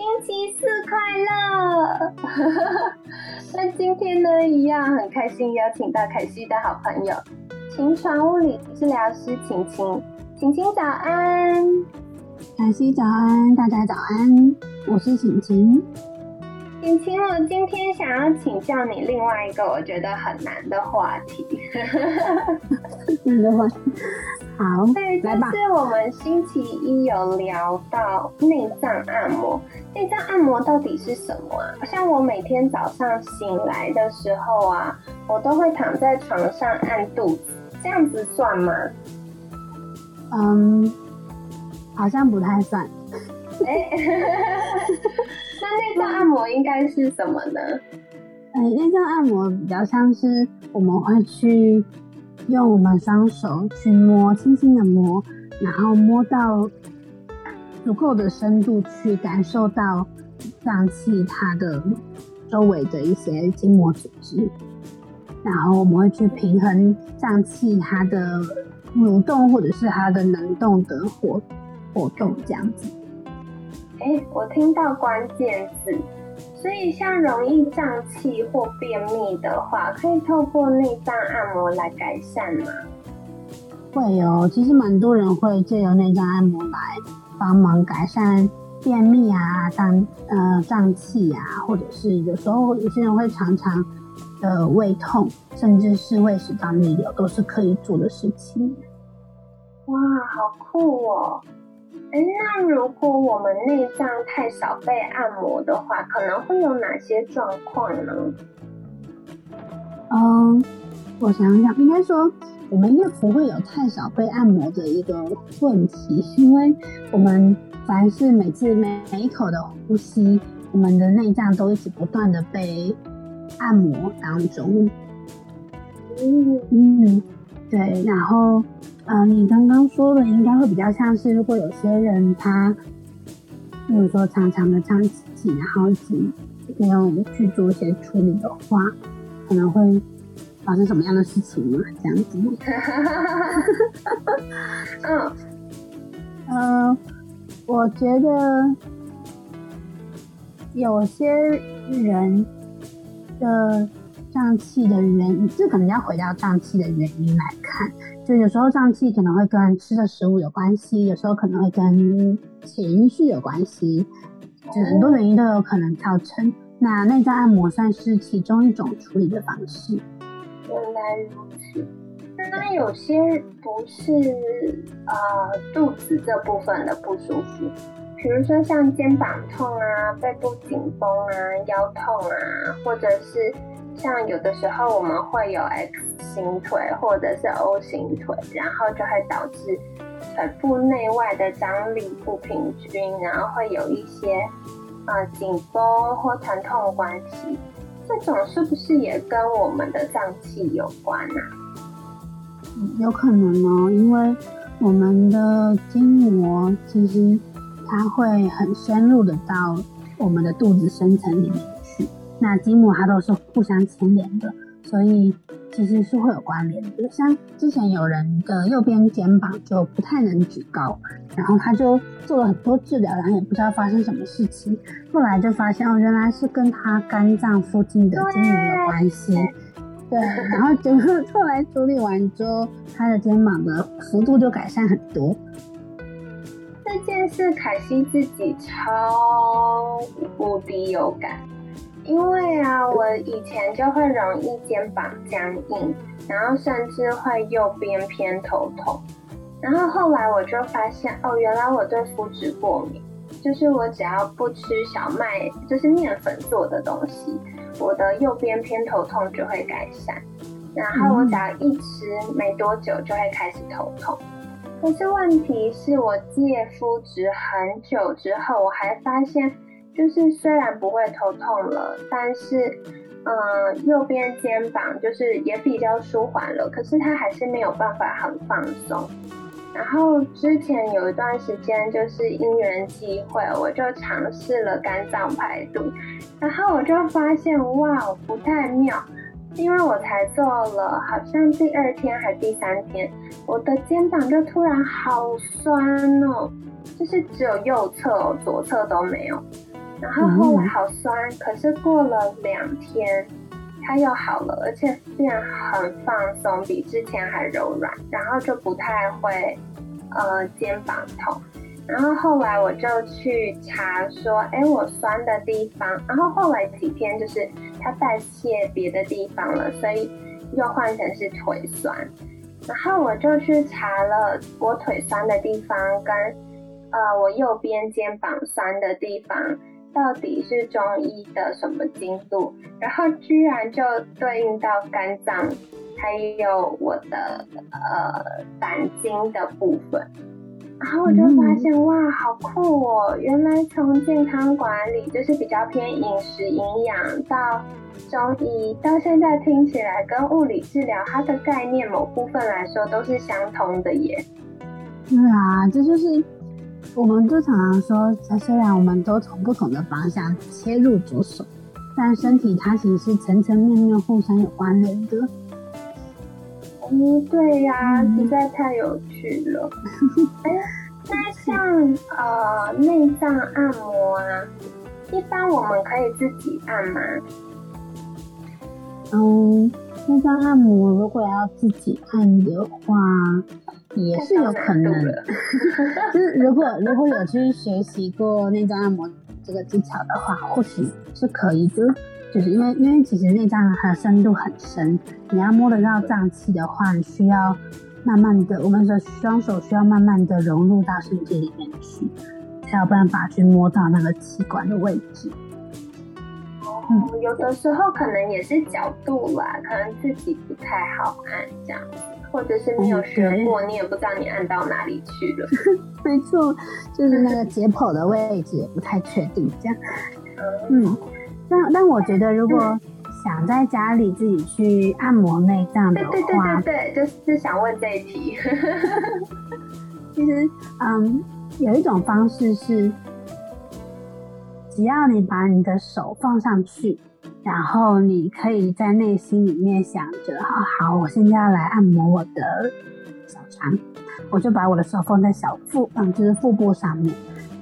星期四快乐！那今天呢，一样很开心，邀请到凯西的好朋友晴床物理治疗师晴晴。晴晴早安，凯西早安，大家早安，我是晴晴。晴晴，我今天想要请教你另外一个我觉得很难的话题。难的话题，好，对，就是我们星期一有聊到内脏按摩。内脏按摩到底是什么啊？像我每天早上醒来的时候啊，我都会躺在床上按肚子，这样子算吗？嗯，好像不太算。哎，那内脏按摩应该是什么呢？哎，内脏按摩比较像是我们会去用我们双手去摸，轻轻的摸，然后摸到。足够的深度去感受到脏器它的周围的一些筋膜组织，然后我们会去平衡脏器它的蠕动或者是它的能动的活活动这样子。哎，我听到关键字，所以像容易胀气或便秘的话，可以透过内脏按摩来改善吗？会哦，其实蛮多人会借由内脏按摩来。帮忙改善便秘啊、胀呃胀气啊，或者是有时候有些人会常常的胃痛，甚至是胃食道逆流，都是可以做的事情。哇，好酷哦！哎，那如果我们内脏太少被按摩的话，可能会有哪些状况呢？嗯，我想想，应该说。我们应该不会有太少被按摩的一个问题，因为我们凡是每次每每一口的呼吸，我们的内脏都一直不断的被按摩当中。嗯嗯，对。然后，呃，你刚刚说的应该会比较像是，如果有些人他，比如说常常的胀气，然后没有去做一些处理的话，可能会。发生什么样的事情嘛？这样子。嗯，呃，我觉得有些人的胀气的原因，这可能要回到胀气的原因来看。就有时候胀气可能会跟吃的食物有关系，有时候可能会跟情绪有关系，就很多原因都有可能造成。那内脏按摩算是其中一种处理的方式。原来如此，那有些不是呃肚子这部分的不舒服，比如说像肩膀痛啊、背部紧绷啊、腰痛啊，或者是像有的时候我们会有 X 型腿或者是 O 型腿，然后就会导致腿部内外的张力不平均，然后会有一些呃紧绷或疼痛关系。这种是不是也跟我们的脏器有关啊？有可能哦，因为我们的筋膜其实它会很深入的到我们的肚子深层里面，那筋膜它都是互相牵连的，所以。其实是会有关联的，像之前有人的右边肩膀就不太能举高，然后他就做了很多治疗，然后也不知道发生什么事情，后来就发现哦，原来是跟他肝脏附近的筋膜有关系。对，然后结果后来处理完之后，他的肩膀的幅度就改善很多。这件事凯西自己超无敌有感。因为啊，我以前就会容易肩膀僵硬，然后甚至会右边偏头痛，然后后来我就发现，哦，原来我对麸质过敏，就是我只要不吃小麦，就是面粉做的东西，我的右边偏头痛就会改善。然后我只要一吃，没多久就会开始头痛。可是问题是我戒麸质很久之后，我还发现。就是虽然不会头痛了，但是，嗯，右边肩膀就是也比较舒缓了，可是它还是没有办法很放松。然后之前有一段时间，就是因缘机会，我就尝试了肝脏排毒，然后我就发现哇，不太妙，因为我才做了，好像第二天还第三天，我的肩膀就突然好酸哦，就是只有右侧，左侧都没有。然后后来好酸，可是过了两天，它又好了，而且变很放松，比之前还柔软，然后就不太会呃肩膀痛。然后后来我就去查说，哎，我酸的地方，然后后来几天就是它代谢别的地方了，所以又换成是腿酸。然后我就去查了我腿酸的地方跟呃我右边肩膀酸的地方。到底是中医的什么经度？然后居然就对应到肝脏，还有我的呃胆经的部分。然后我就发现哇，好酷哦！原来从健康管理就是比较偏饮食营养，到中医，到现在听起来跟物理治疗它的概念某部分来说都是相通的耶。对啊，这就是。我们就常常说，虽然我们都从不同的方向切入着手，但身体它其实是层层面面互相有关联的。嗯，对呀，实在太有趣了。哎，那像呃内脏按摩啊，一般我们可以自己按吗？嗯，内脏按摩如果要自己按的话。也是有可能，就是如果如果有去学习过内脏按摩这个技巧的话，或许是可以的。就是因为因为其实内脏它的深度很深，你要摸得到脏器的话，你需要慢慢的，我们的双手需要慢慢的融入到身体里面去，才有办法去摸到那个器官的位置。嗯，有的时候可能也是角度啦，可能自己不太好按这样。或者是没有学过，你也不知道你按到哪里去了。没错，就是那个解剖的位置也不太确定，这样。嗯，但但我觉得，如果想在家里自己去按摩内脏的话，对对对对对，就是想问这一题。其实，嗯，有一种方式是，只要你把你的手放上去。然后你可以在内心里面想着，好好，我现在要来按摩我的小肠，我就把我的手放在小腹，嗯，就是腹部上面。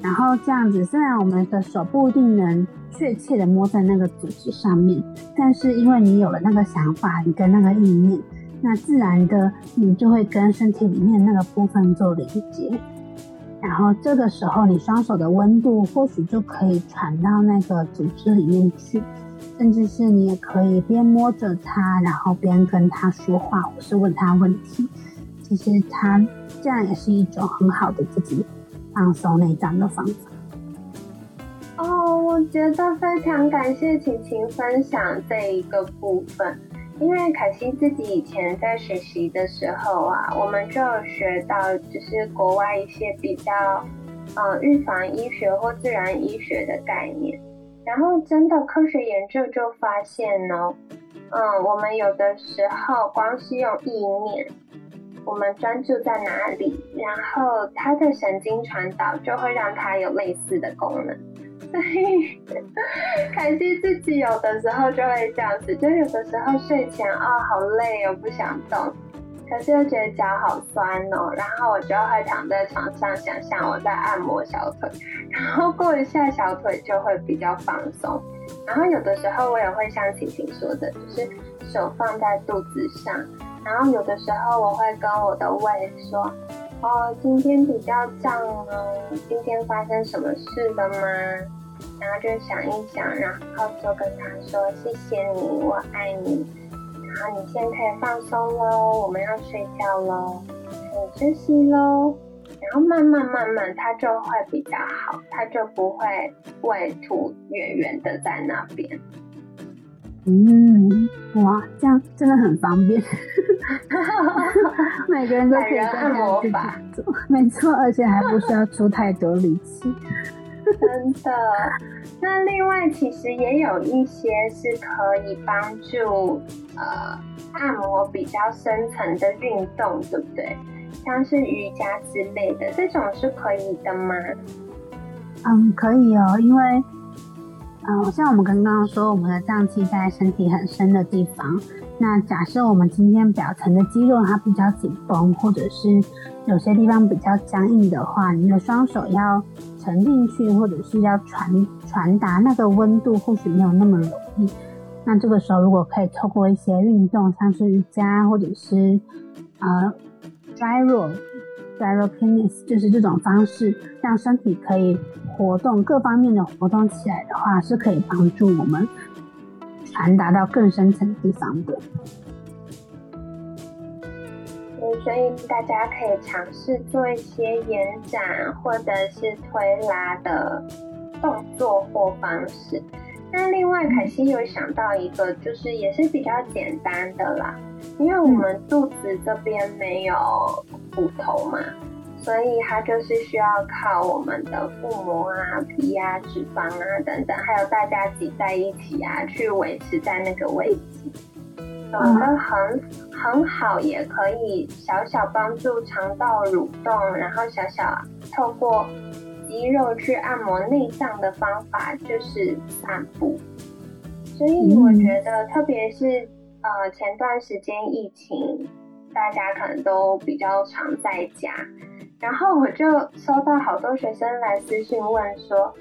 然后这样子，虽然我们的手不一定能确切的摸在那个组织上面，但是因为你有了那个想法，你跟那个意念，那自然的你就会跟身体里面那个部分做连接。然后这个时候，你双手的温度或许就可以传到那个组织里面去。甚至是你也可以边摸着它，然后边跟它说话，或是问他问题。其实它这样也是一种很好的自己放松内脏的方法。哦，我觉得非常感谢晴晴分享这一个部分，因为凯西自己以前在学习的时候啊，我们就有学到就是国外一些比较呃预防医学或自然医学的概念。然后，真的科学研究就发现呢，嗯，我们有的时候光是用意念，我们专注在哪里，然后它的神经传导就会让它有类似的功能。所以，凯西自己有的时候就会这样子，就有的时候睡前啊，好累哦，不想动。可是又觉得脚好酸哦，然后我就会躺在床上想象我在按摩小腿，然后过一下小腿就会比较放松。然后有的时候我也会像晴晴说的，就是手放在肚子上，然后有的时候我会跟我的胃说：“哦，今天比较胀哦，今天发生什么事了吗？”然后就想一想，然后就跟他说：“谢谢你，我爱你。”然后你现在可以放松喽，我们要睡觉喽，可以休息喽。然后慢慢慢慢，它就会比较好，它就不会胃凸圆圆的在那边。嗯，哇，这样真的很方便。每个人都可以按摩法做，没错，而且还不需要出太多力气。真的。那另外其实也有一些是可以帮助呃按摩比较深层的运动，对不对？像是瑜伽之类的，这种是可以的吗？嗯，可以哦，因为嗯，像我们刚刚说，我们的脏器在身体很深的地方。那假设我们今天表层的肌肉它比较紧绷，或者是有些地方比较僵硬的话，你的双手要沉进去，或者是要传传达那个温度，或许没有那么容易。那这个时候，如果可以透过一些运动，像是瑜伽，或者是呃 gyro penis，就是这种方式，让身体可以活动各方面的活动起来的话，是可以帮助我们。传达到更深层地方的，所以大家可以尝试做一些延展或者是推拉的动作或方式。那另外，凯西有想到一个，就是也是比较简单的啦，因为我们肚子这边没有骨头嘛。所以它就是需要靠我们的腹膜啊、皮啊、脂肪啊等等，还有大家挤在一起啊，去维持在那个位置，很很好，也可以小小帮助肠道蠕动，然后小小透过肌肉去按摩内脏的方法就是散步。所以我觉得，特别是呃前段时间疫情，大家可能都比较常在家。然后我就收到好多学生来私信问说：“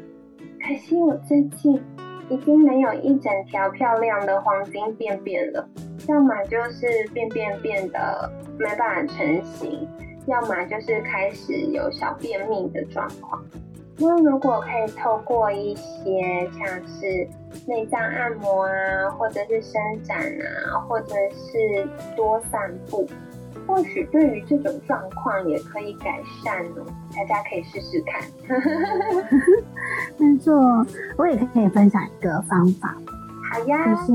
可惜我最近已经没有一整条漂亮的黄金便便了，要么就是便便变得没办法成型，要么就是开始有小便秘的状况。那如果可以透过一些像是内脏按摩啊，或者是伸展啊，或者是多散步。”或许对于这种状况也可以改善哦，大家可以试试看。没错，我也可以分享一个方法。好呀，就是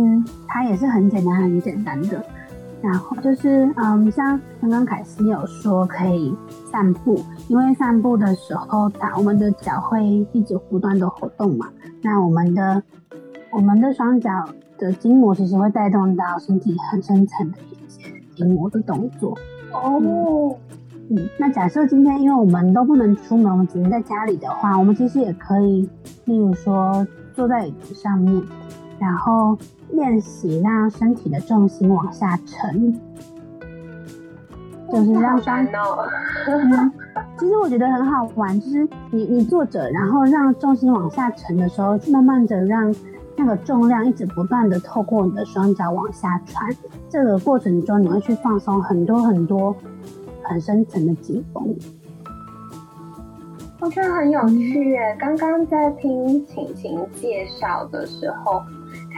它也是很简单、很简单的。然后就是，嗯，像刚刚凯西有说可以散步，因为散步的时候，它我们的脚会一直不断的活动嘛。那我们的我们的双脚的筋膜其实会带动到身体很深层的一些。筋膜的动作哦，嗯，那假设今天因为我们都不能出门，我们只能在家里的话，我们其实也可以，例如说坐在椅子上面，然后练习让身体的重心往下沉，就是让双嗯，其实我觉得很好玩，就是你你坐着，然后让重心往下沉的时候，慢慢的让。那个重量一直不断的透过你的双脚往下传，这个过程中你会去放松很多很多很深层的紧绷。我觉得很有趣耶！刚刚在听晴晴介绍的时候，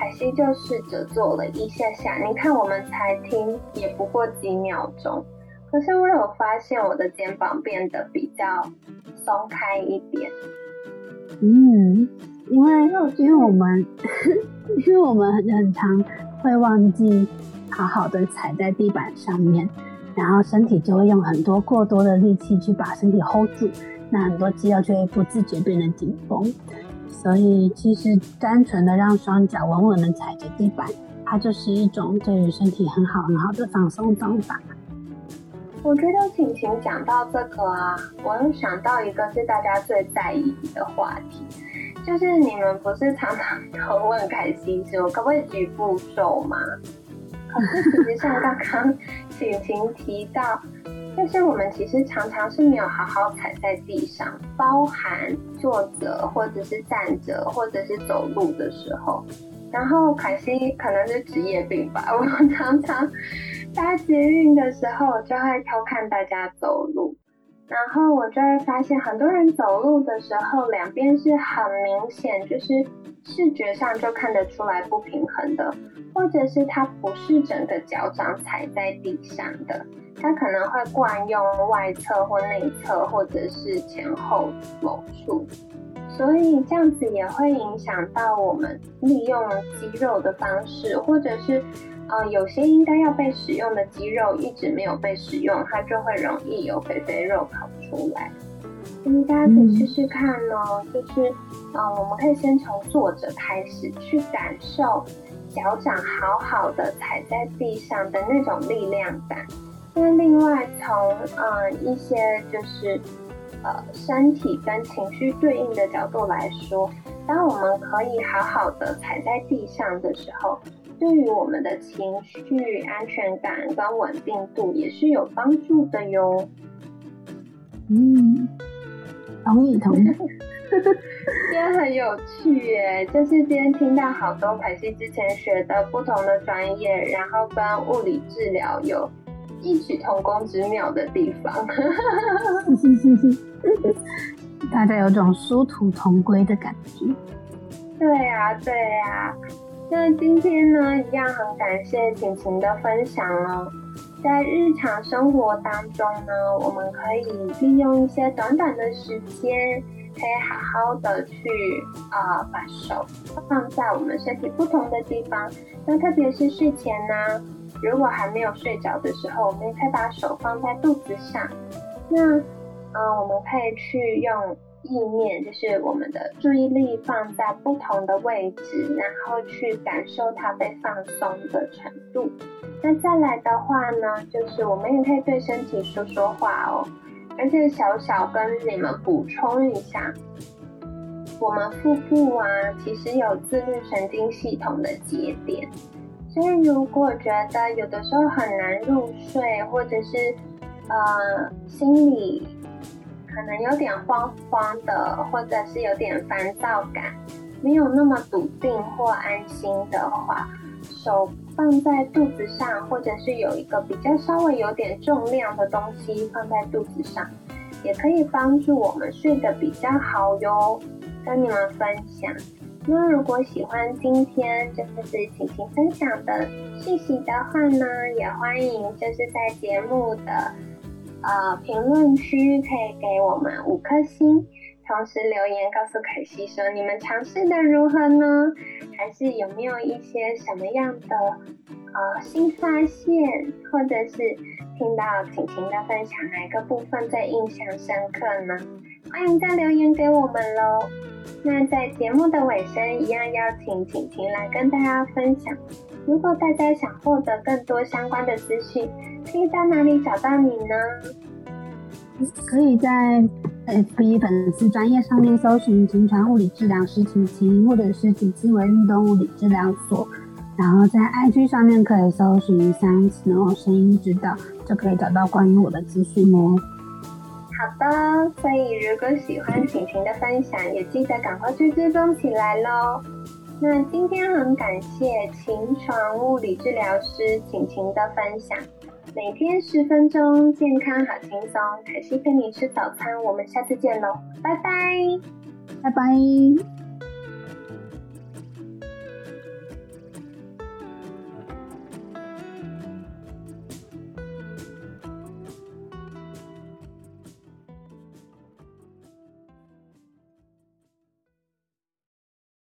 凯西就试着做了一下下。你看，我们才听也不过几秒钟，可是我有发现我的肩膀变得比较松开一点。嗯。因为，因为我们，因为我们很很常会忘记好好的踩在地板上面，然后身体就会用很多过多的力气去把身体 hold 住，那很多肌肉就会不自觉变得紧绷。所以，其实单纯的让双脚稳稳的踩着地板，它就是一种对于身体很好很好的放松方法。我觉得晴晴讲到这个啊，我又想到一个是大家最在意的话题。就是你们不是常常都问凯西说可不可以局部瘦吗？可是其实像刚刚 晴晴提到，但是我们其实常常是没有好好踩在地上，包含坐着或者是站着或者是走路的时候。然后凯西可能是职业病吧，我常常搭捷运的时候就会偷看大家走路。然后我就会发现，很多人走路的时候，两边是很明显，就是视觉上就看得出来不平衡的，或者是他不是整个脚掌踩在地上的，他可能会惯用外侧或内侧，或者是前后某处，所以这样子也会影响到我们利用肌肉的方式，或者是。呃，有些应该要被使用的肌肉一直没有被使用，它就会容易有肥肥肉跑出来。大家可以试试看哦。就是，呃，我们可以先从坐着开始，去感受脚掌好好的踩在地上的那种力量感。那另外从，呃，一些就是，呃，身体跟情绪对应的角度来说，当我们可以好好的踩在地上的时候。对于我们的情绪安全感跟稳定度也是有帮助的哟。嗯，同意同意。今天很有趣耶，就是今天听到好多凯西之前学的不同的专业，然后跟物理治疗有异曲同工之妙的地方。大家有种殊途同归的感觉。对呀，对呀。那今天呢，一样很感谢晴晴的分享哦。在日常生活当中呢，我们可以利用一些短短的时间，可以好好的去啊，把手放在我们身体不同的地方。那特别是睡前呢，如果还没有睡着的时候，我们可以把手放在肚子上。那嗯，我们可以去用。意念就是我们的注意力放在不同的位置，然后去感受它被放松的程度。那再来的话呢，就是我们也可以对身体说说话哦。而且小小跟你们补充一下，我们腹部啊，其实有自律神经系统的节点，所以如果觉得有的时候很难入睡，或者是呃心里。可能有点慌慌的，或者是有点烦躁感，没有那么笃定或安心的话，手放在肚子上，或者是有一个比较稍微有点重量的东西放在肚子上，也可以帮助我们睡得比较好哟。跟你们分享。那如果喜欢今天就是晴晴分享的讯息的话呢，也欢迎就是在节目的。呃，评论区可以给我们五颗星，同时留言告诉凯西说你们尝试的如何呢？还是有没有一些什么样的呃新发现，或者是听到晴晴的分享哪个部分最印象深刻呢？欢迎再留言给我们喽。那在节目的尾声，一样邀请晴晴来跟大家分享。如果大家想获得更多相关的资讯，可以在哪里找到你呢？可以在 FB 粉丝专业上面搜寻“晴传物理治疗师晴晴”或者是“景思维运动物理治疗所”，然后在 IG 上面可以搜寻“三次哦声音指导”，就可以找到关于我的资讯哦。好的，所以如果喜欢晴晴的分享，也记得赶快去追踪起来喽。那今天很感谢晴床物理治疗师晴晴的分享，每天十分钟，健康好轻松。凯西陪你吃早餐，我们下次见喽，拜拜，拜拜。